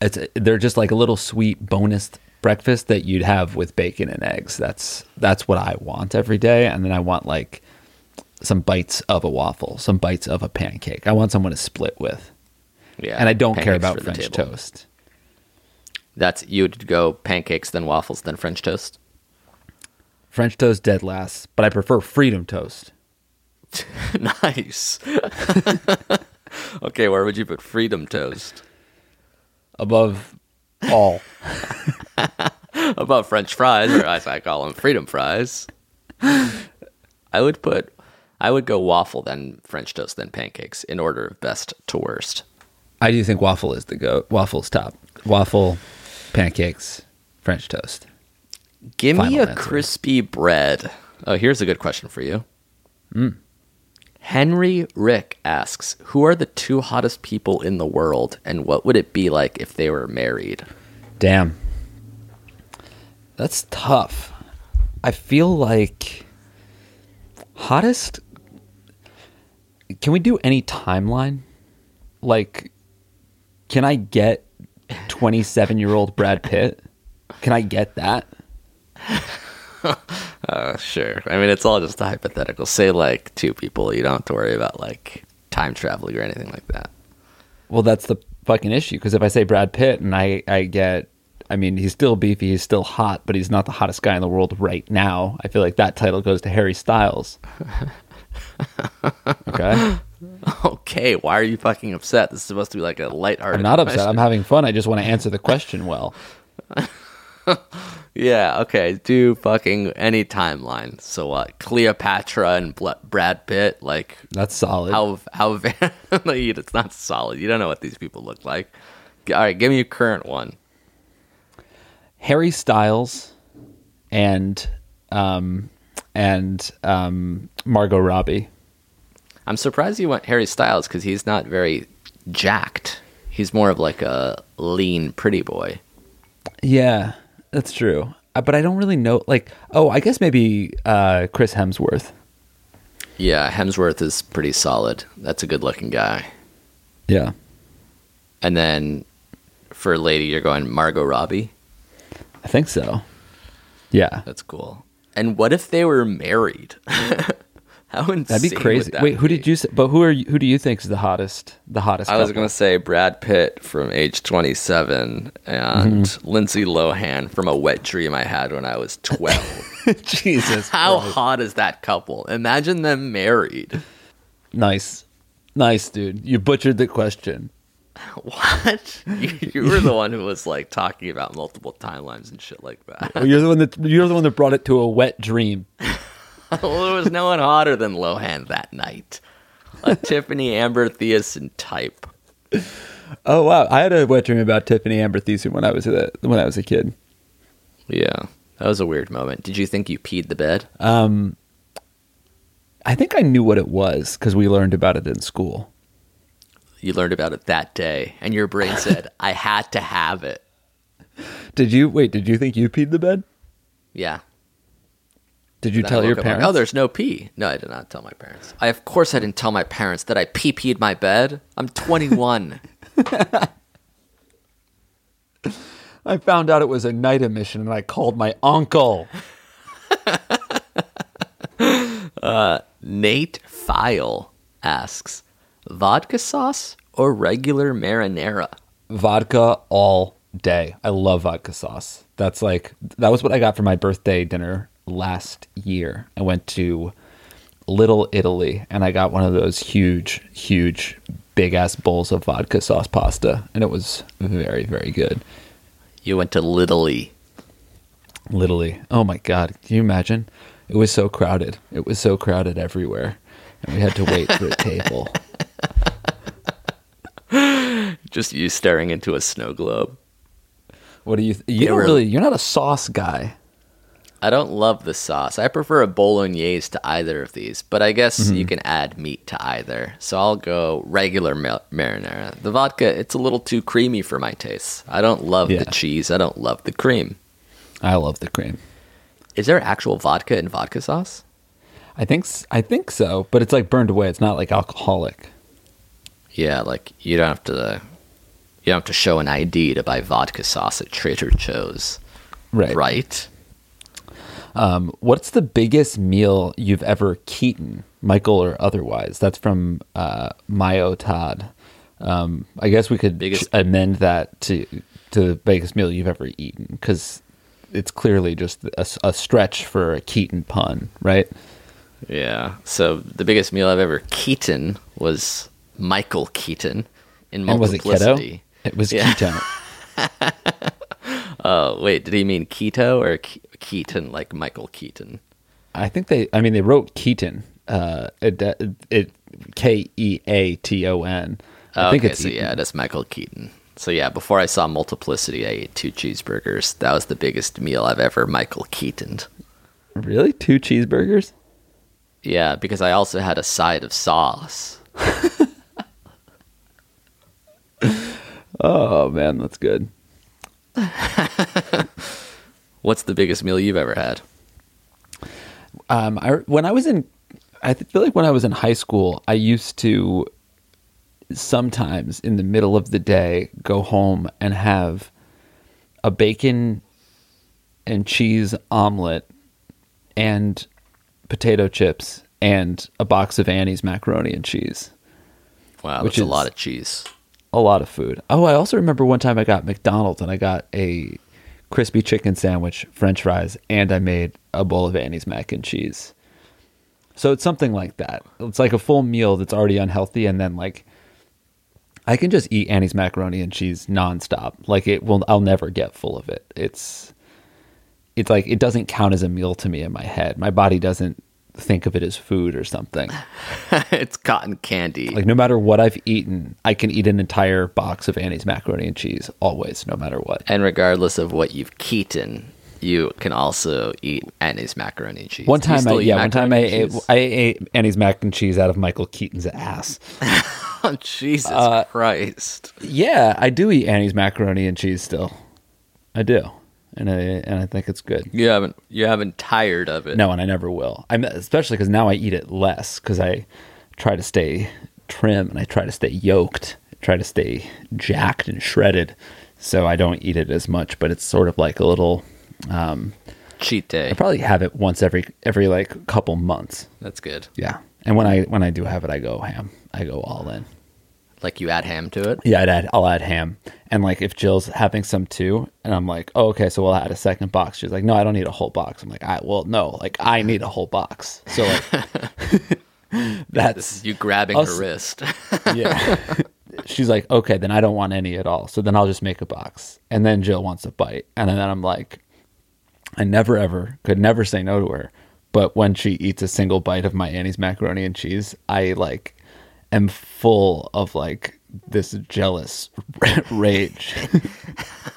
it's they're just like a little sweet bonus breakfast that you'd have with bacon and eggs. That's that's what I want every day, and then I want like some bites of a waffle, some bites of a pancake. I want someone to split with, Yeah, and I don't care about French table. toast. That's you would go pancakes, then waffles, then French toast. French toast dead last, but I prefer freedom toast. nice. okay, where would you put freedom toast? above all. About French fries, or as I call them, freedom fries. I would put, I would go waffle, then French toast, then pancakes in order of best to worst. I do think waffle is the go. Waffle's top. Waffle, pancakes, French toast. Give me a answer. crispy bread. Oh, here's a good question for you. Hmm. Henry Rick asks, "Who are the two hottest people in the world, and what would it be like if they were married?" Damn. That's tough. I feel like hottest. Can we do any timeline? Like, can I get 27 year old Brad Pitt? Can I get that? Uh, sure. I mean, it's all just a hypothetical. Say like two people. You don't have to worry about like time traveling or anything like that. Well, that's the fucking issue. Because if I say Brad Pitt and I, I get, I mean, he's still beefy, he's still hot, but he's not the hottest guy in the world right now. I feel like that title goes to Harry Styles. okay. Okay, why are you fucking upset? This is supposed to be like a lighthearted. I'm not upset. I'm having fun. I just want to answer the question well. Yeah, okay. Do fucking any timeline. So what? Cleopatra and Bl- Brad Pitt. Like That's solid. how how it's not solid. You don't know what these people look like. All right, give me a current one. Harry Styles and um and um Margot Robbie. I'm surprised you went Harry Styles because he's not very jacked. He's more of like a lean, pretty boy. Yeah, that's true. Uh, But I don't really know like oh, I guess maybe uh Chris Hemsworth. Yeah, Hemsworth is pretty solid. That's a good looking guy. Yeah. And then for lady, you're going Margot Robbie. I think so. Yeah. That's cool. And what if they were married? How insane That'd be crazy. that Wait, who be? did you say but who are you, who do you think is the hottest the hottest I was going to say Brad Pitt from age 27 and Mm-hmm. Lindsay Lohan from a wet dream I had when I was 12. Jesus. How Christ. hot is that couple? Imagine them married. Nice. Nice, dude. You butchered the question. What? You, you were the one who was like talking about multiple timelines and shit like that. Well, you're the one that you're the one that brought it to a wet dream. well, there was no one hotter than Lohan that night. A Tiffani Amber Thiessen type. Oh wow, I had a wet dream about Tiffani Amber Thiessen when I was a when I was a kid. Yeah, that was a weird moment. Did you think you peed the bed? Um, I think I knew what it was because we learned about it in school. You learned about it that day, and your brain said, I had to have it. Did you wait? Did you think you peed the bed? Yeah. Did you Then tell your up like, oh, parents? oh, there's no pee. No, I did not tell my parents. I, of course, I didn't tell my parents that I pee peed my bed. I'm 21. I found out it was a night emission, and I called my uncle. Uh, Nate File asks, vodka sauce or regular marinara? Vodka all day. I love vodka sauce. That's like that was what I got for my birthday dinner last year. I went to Little Italy and I got one of those huge, huge, big ass bowls of vodka sauce pasta, and it was very, very good. You went to Little Literally. Oh my god, can you imagine? It was so crowded. It was so crowded everywhere, and we had to wait for a table. Just you staring into a snow globe. What do you? Th- you don't were, really. You're not a sauce guy. I don't love the sauce. I prefer a bolognese to either of these, but I guess Mm-hmm. you can add meat to either. So I'll go regular ma- marinara. The vodka, it's a little too creamy for my taste. I don't love Yeah. the cheese. I don't love the cream. I love the cream. Is there actual vodka in vodka sauce? I think. I think so, but it's like burned away. It's not like alcoholic. Yeah, like you don't have to you don't have to show an ID to buy vodka sauce at Trader Joe's, Right. right? Um, what's the biggest meal you've ever eaten, Michael or otherwise? That's from uh, Mayo Todd. Um, I guess we could Biggest- amend that to to the biggest meal you've ever eaten because it's clearly just a stretch for a Keaton pun, right? Yeah. So the biggest meal I've ever eaten was Michael Keaton in And was it keto? Multiplicity. It was Yeah. keto. Oh wait, did he mean keto or Ke- Keaton like Michael Keaton? I think they. I mean, they wrote Keaton. Uh, it, it K E A T O N. I think okay, it's so yeah, that's Michael Keaton. So yeah, before I saw Multiplicity, I ate two cheeseburgers. That was the biggest meal I've ever Michael Keatoned. really two cheeseburgers. Yeah, because I also had a side of sauce. Oh man, that's good. What's the biggest meal you've ever had? Um, I when I was in, I feel like when I was in high school, I used to sometimes in the middle of the day go home and have a bacon and cheese omelet and potato chips and a box of Annie's macaroni and cheese. Wow, Which that's a lot of cheese. A lot of food. Oh, I also remember one time I got McDonald's and I got a crispy chicken sandwich, french fries, and I made a bowl of Annie's mac and cheese. So it's something like that. It's like a full meal that's already unhealthy and then like I can just eat Annie's macaroni and cheese nonstop. Like it will I'll never get full of it. It's it's like it doesn't count as a meal to me in my head. My body doesn't think of it as food or something. it's cotton candy. Like no matter what I've eaten, I can eat an entire box of Annie's macaroni and cheese always, no matter what. and regardless of what you've eaten, you can also eat Annie's macaroni and cheese. One time, I, yeah, one time I ate. I ate Annie's mac and cheese out of Michael Keaton's ass. Oh, Jesus Uh, Christ. Yeah, I do eat Annie's macaroni and cheese still. I do, and I and I think it's good. You haven't you haven't tired of it. No, and I never will. I'm especially because now I eat it less because I try to stay trim and I try to stay yoked, try to stay jacked and shredded, so I don't eat it as much. But it's sort of like a little. Um, Cheat day. I probably have it once every every like couple months. That's good. Yeah, and when I when I do have it, I go ham. I go all in. Like you add ham to it. Yeah, I'd add, I'll add ham. And like if Jill's having some too, and I'm like, oh, okay, so we'll add a second box. She's like, no, I don't need a whole box. I'm like, I well, no, like I need a whole box. So like that's You grabbing Us- her wrist. yeah. She's like, okay, then I don't want any at all. So then I'll just make a box. And then Jill wants a bite. And then I'm like, I never ever could never say no to her. But when she eats a single bite of my Annie's macaroni and cheese, I like am full of like this jealous rage.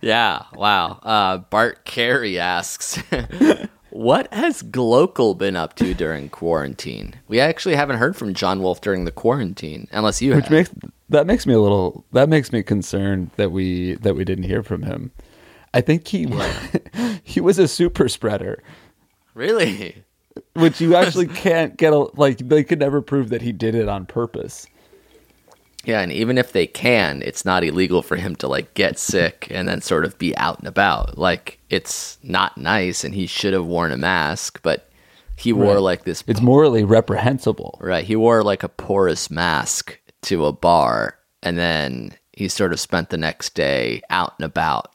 yeah. Wow. Uh, Bart Carey asks, "What has Glocal been up to during quarantine?" We actually haven't heard from John Wolf during the quarantine, unless you Which have. makes that makes me a little that makes me concerned that we that we didn't hear from him. I think he he was a super spreader. really. Which you actually can't get a like they could never prove that he did it on purpose Yeah, and even if they can, it's not illegal for him to like get sick and then sort of be out and about. Like it's not nice, and he should have worn a mask, but he wore Right. like this. it's morally reprehensible right, he wore like a porous mask to a bar, and then he sort of spent the next day out and about,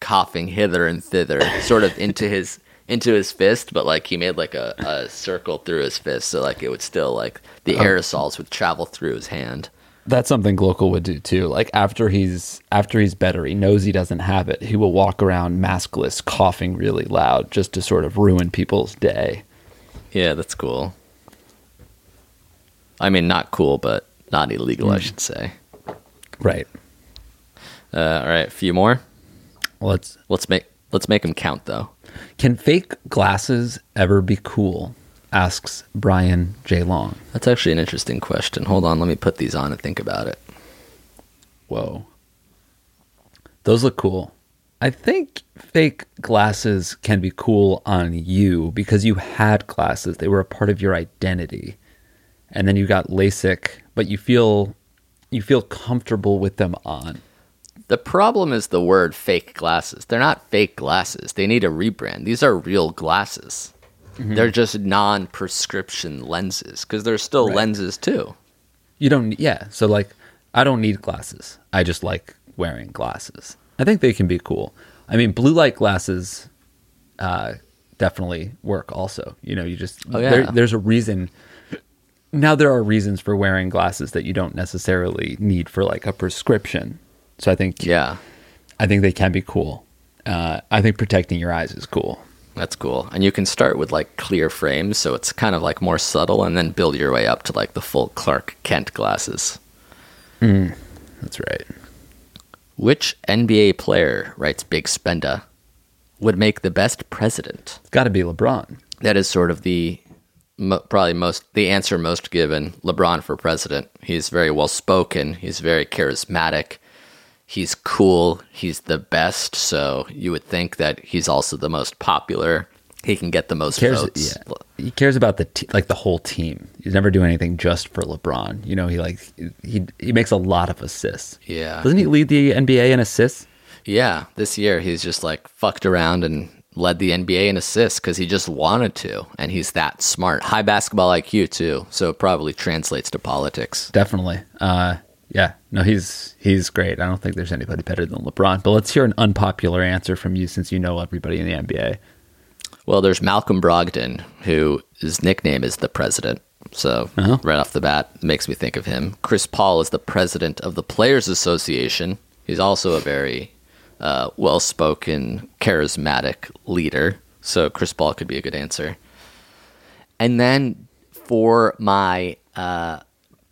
coughing hither and thither, sort of into his into his fist, but like he made like a, a circle through his fist, so like it would still like the aerosols would travel through his hand. that's something Glocal would do too like after he's after he's better he knows he doesn't have it he will walk around maskless coughing really loud just to sort of ruin people's day Yeah, that's cool. I mean, not cool, but not illegal, I should say. right Uh, all right, a few more. let's Let's make let's make them count, though. can fake glasses ever be cool asks brian j long That's actually an interesting question. Hold on, let me put these on and think about it. Whoa. Those look cool. I think fake glasses can be cool on you because you had glasses. They were a part of your identity. And then you got LASIK, but you feel you feel comfortable with them on. The problem is the word fake glasses. They're not fake glasses. They need a rebrand. These are real glasses. They're just non-prescription lenses because they're still Right. lenses too. You don't yeah, so like I don't need glasses. I just like wearing glasses. I think they can be cool. I mean, blue light glasses uh definitely work also. You know, you just Oh, yeah. there, there's a reason now there are reasons for wearing glasses that you don't necessarily need for like a prescription. So I think Yeah, I think they can be cool. Uh, I think protecting your eyes is cool. that's cool. And you can start with like clear frames, so it's kind of like more subtle, and then build your way up to like the full Clark Kent glasses. That's right. Which NBA player, writes Big Spenda, would make the best president? It's got to be LeBron. That is sort of the mo- probably most the answer most given. LeBron for president. He's very well spoken. He's very charismatic. He's cool. He's the best. So you would think that he's also the most popular. He can get the most cares, votes. yeah. He cares about the te- like the whole team. He's never doing anything just for LeBron. You know, he like he he makes a lot of assists. Yeah. Doesn't he lead the NBA in assists? Yeah, this year he's just like fucked around and led the NBA in assists because he just wanted to, and he's that smart. High basketball IQ too, so it probably translates to politics. Definitely. Uh, yeah. No, he's he's great. I don't think there's anybody better than LeBron. But let's hear an unpopular answer from you since you know everybody in the NBA. Well, there's Malcolm Brogdon, who his nickname is the President. So Uh-huh. right off the bat, makes me think of him. Chris Paul is the president of the Players Association. He's also a very uh, well-spoken, charismatic leader. So Chris Paul could be a good answer. And then for my uh,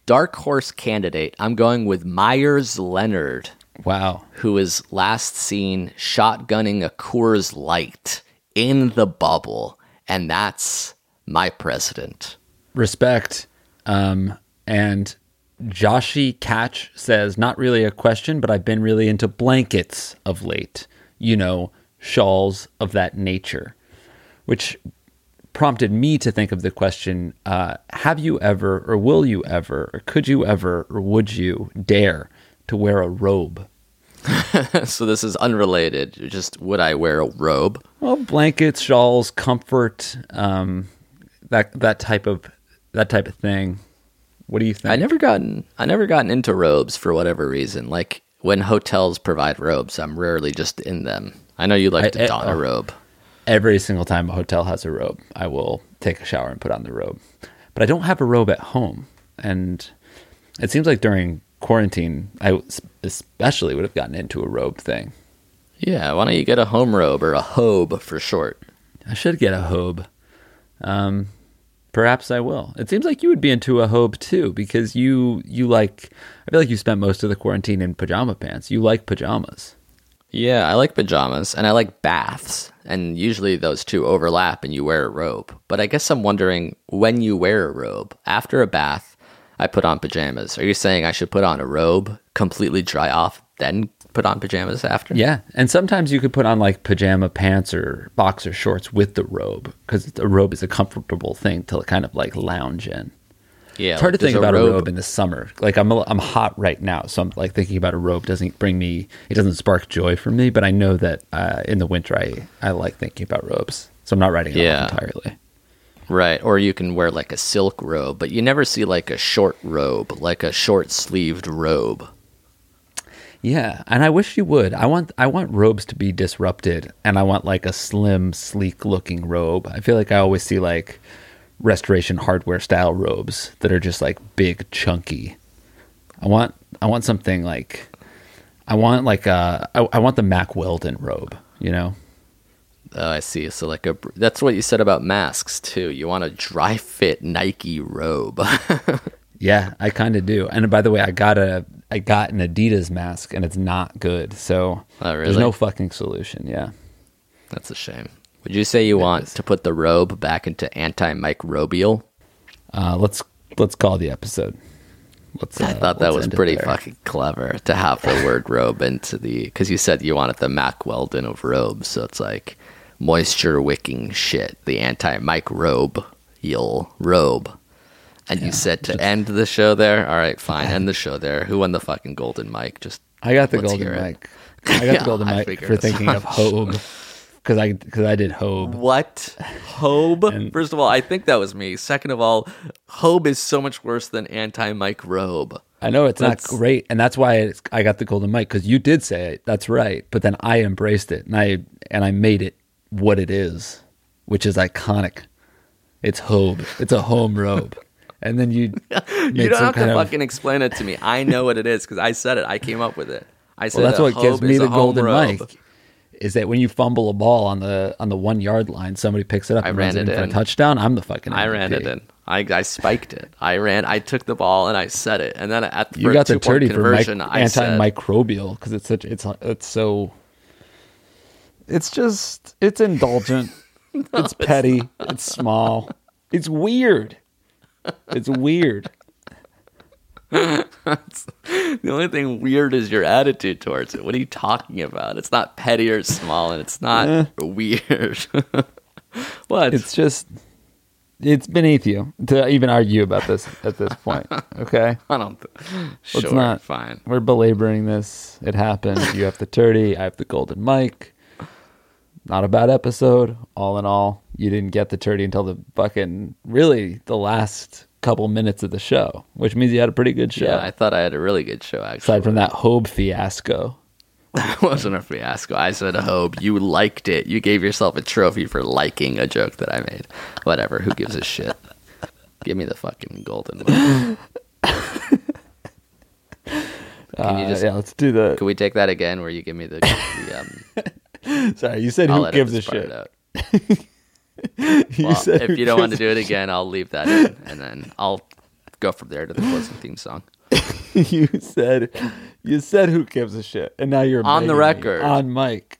dark horse candidate, I'm going with Meyers Leonard Wow. who is last seen shotgunning a Coors Light in the bubble, and that's my president. Respect. Um, and Joshi Catch says, not really a question, but I've been really into blankets of late. You know, shawls of that nature, which prompted me to think of the question uh, Have you ever, or will you ever, or could you ever, or would you dare to wear a robe? so this is unrelated. Just would I wear a robe? Well, blankets, shawls, comfort, um, that that type of that type of thing. What do you think? I never gotten I never gotten into robes for whatever reason. Like when hotels provide robes, I'm rarely just in them. I know you like I- to I- don a oh. robe. Every single time a hotel has a robe, I will take a shower and put on the robe. But I don't have a robe at home, and it seems like during quarantine, I especially would have gotten into a robe thing. Yeah, why don't you get a home robe or a hobe for short? I should get a hobe. Um, perhaps I will. It seems like you would be into a hobe too, because you you like. I feel like you spent most of the quarantine in pajama pants. You like pajamas. Yeah, I like pajamas and I like baths. And usually those two overlap and you wear a robe. But I guess I'm wondering when you wear a robe. After a bath, I put on pajamas. Are you saying I should put on a robe, completely dry off, then put on pajamas after? Yeah, and sometimes you could put on like pajama pants or boxer shorts with the robe because the robe is a comfortable thing to kind of like lounge in. Yeah. It's hard like, to think about a robe in the summer. Like I'm a, I'm hot right now, so I'm like thinking about a robe doesn't bring me it doesn't spark joy for me. But I know that uh, in the winter I I like thinking about robes, so I'm not writing it Yeah. off entirely. Right. Or you can wear like a silk robe, but you never see like a short robe, like a short sleeved robe. Yeah, and I wish you would. I want I want robes to be disrupted, and I want like a slim, sleek looking robe. I feel like I always see like restoration hardware style robes that are just like big, chunky. I want I want something like I want like uh I, I want the Mack Weldon robe. You know, Oh, I see. So like a that's what you said about masks too. You want a dry fit Nike robe. yeah, I kind of do. And by the way, I got a I got an Adidas mask, and it's not good. So Oh, there's no fucking solution. Yeah. That's a shame. Would you say you want to put the robe back into antimicrobial? Uh, let's let's call the episode. Let's. I uh, thought that was pretty fucking clever to have the word robe into the because you said you wanted the Mack Weldon of robes, so it's like moisture wicking shit, the antimicrobial robe. And you said to end the show there. All right, fine, end the show there. Who won the fucking golden mic? Just I got the golden mic. I got the golden mic for thinking of Hobe because I because I did Hobe. What? Hobe? And- First of all, I think that was me. Second of all, Hobe is so much worse than anti-microbe. I know it's That's- not great, and that's why it's, I got the golden mic because you did say it. That's right, but then I embraced it and I and I made it what it is, which is iconic. It's Hobe. It's a home robe, and then you You don't have to of- fucking explain it to me. I know what it is because I said it. I came up with it. I said Well, that's what gives me the golden robe. mic. Is that when you fumble a ball on the on the one yard line, somebody picks it up I and runs it in it for a in. touchdown? I'm the fucking. I ran it in. I, I spiked it. I ran. I took the ball and I set it. And then at the You got the two-point turdy for mic- conversion, I said, antimicrobial because it's such it's it's so. It's just it's indulgent. it's petty. It's small. It's weird. It's weird. The only thing weird is your attitude towards it. What are you talking about? It's not petty or small, and it's not eh. weird. what? It's just it's beneath you to even argue about this at this point. Okay, I don't. Th- sure, Let's not. fine. We're belaboring this. It happened. You have the turdy. I have the golden mic. Not a bad episode. All in all, you didn't get the turdy until the fucking really the last couple minutes of the show, which means you had a pretty good show. Yeah, I thought I had a really good show. Actually, Aside from that Hobe fiasco. That wasn't a fiasco. I said, "Hope you liked it. You gave yourself a trophy for liking a joke that I made. Whatever. Who gives a shit? Give me the fucking golden one. Can you Uh, just? yeah, let's do the. Can we take that again? Where you give me the? the um, Sorry, you said I'll who gives a shit. Well, said if you don't want to do it again, I'll leave that in, and then I'll go from there to the closing theme song. you said you said who gives a shit, and now you're On the record. on mic.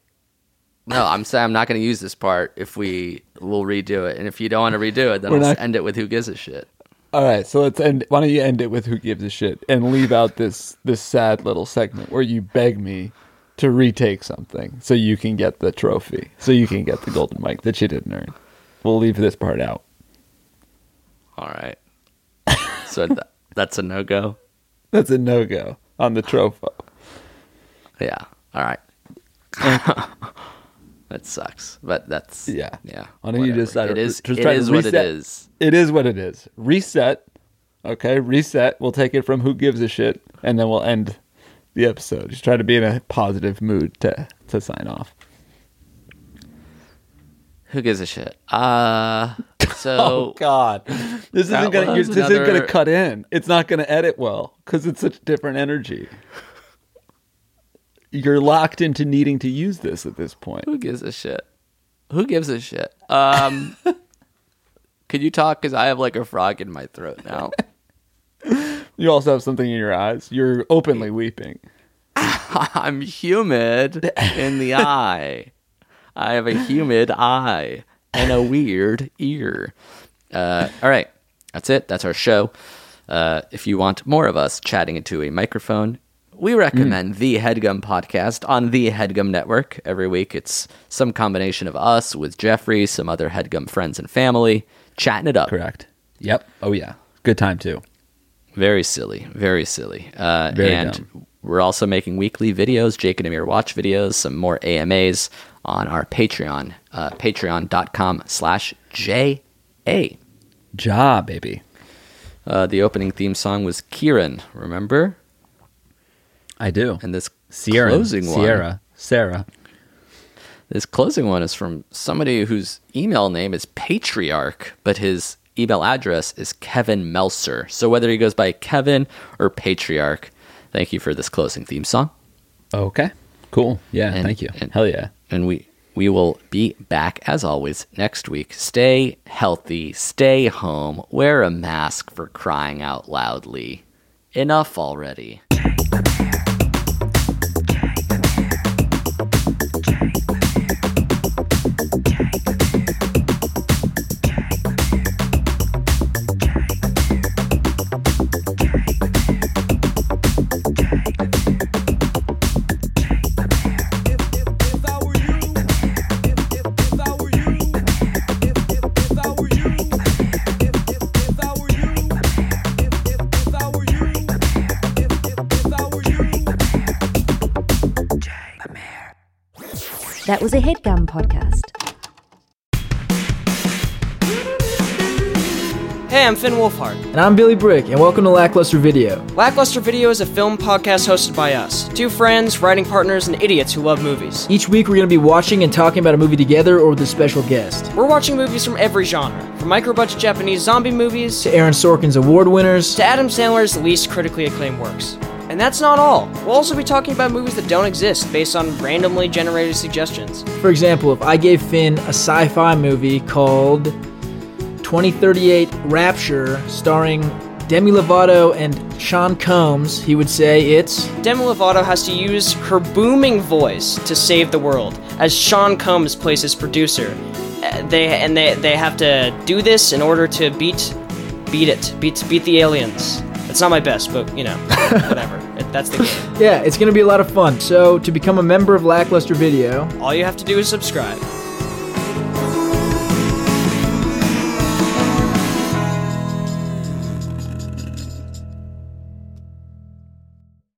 No, I'm saying I'm not going to use this part if we will redo it, and if you don't want to redo it, then We're I'll not- end it with "Who gives a shit." All right, so let's end. Why don't you end it with who gives a shit and leave out this this sad little segment where you beg me to retake something so you can get the trophy, so you can get the golden mic that you didn't earn. We'll leave this part out. All right. So th- that's a no go. That's a no go on the trophy. Yeah. All right. that sucks, but that's Yeah. yeah. Why don't you just try it is just it try to what it is. It is what it is. Reset. Okay, reset. We'll take it from who gives a shit, and then we'll end the episode. Just try to be in a positive mood to to sign off. Who gives a shit? Uh so Oh God, this isn't gonna. This isn't gonna cut in. It's not gonna edit well because it's such a different energy. You're locked into needing to use this at this point. who gives a shit? Who gives a shit? Um Could you talk cuz I have like a frog in my throat now. You also have something in your eyes. You're openly weeping. I'm humid in the eye. I have a humid eye and a weird ear. Uh, all right, that's it. That's our show. Uh, if you want more of us chatting into a microphone, we recommend the Headgum podcast on the Headgum Network. Every week, it's some combination of us with Jeffrey, some other Headgum friends and family, chatting it up. Correct. Yep. Oh yeah. Good time too. Very silly, very silly. Uh, Very and dumb. we're also making weekly videos, Jake and Amir watch videos, some more AMAs on our Patreon, uh, patreon.com slash JA. Ja, baby. Uh, the opening theme song was Kieran, remember? I do. And this Sierra. closing one, Sierra. Sarah. this closing one is from somebody whose email name is Patriarch, but his email address is Kevin Melser. So whether he goes by Kevin or Patriarch, thank you for this closing theme song. Okay. Cool. Yeah. And- thank you. and- Hell yeah. And we we will be back as always next week. Stay healthy, stay home, wear a mask for crying out loudly. Enough already. That was a headgum podcast. Hey, I'm Finn Wolfhard. And I'm Billy Bryk, and welcome to Lackluster Video. Lackluster Video is a film podcast hosted by us, two friends, writing partners, and idiots who love movies. Each week we're going to be watching and talking about a movie together or with a special guest. We're watching movies from every genre, from micro-budget Japanese zombie movies To Aaron Sorkin's award winners, to Adam Sandler's least critically acclaimed works. And that's not all. We'll also be talking about movies that don't exist based on randomly generated suggestions. for example, if I gave Finn a sci fi movie called 2038 Rapture, starring Demi Lovato and Sean Combs, he would say it's. Demi Lovato has to use her booming voice to save the world, as Sean Combs plays his producer. Uh, They and they they have to do this in order to beat beat it, beat beat the aliens. It's not my best, but you know, whatever. That's the game. Yeah, it's going to be a lot of fun. So, to become a member of Lackluster Video, All you have to do is subscribe.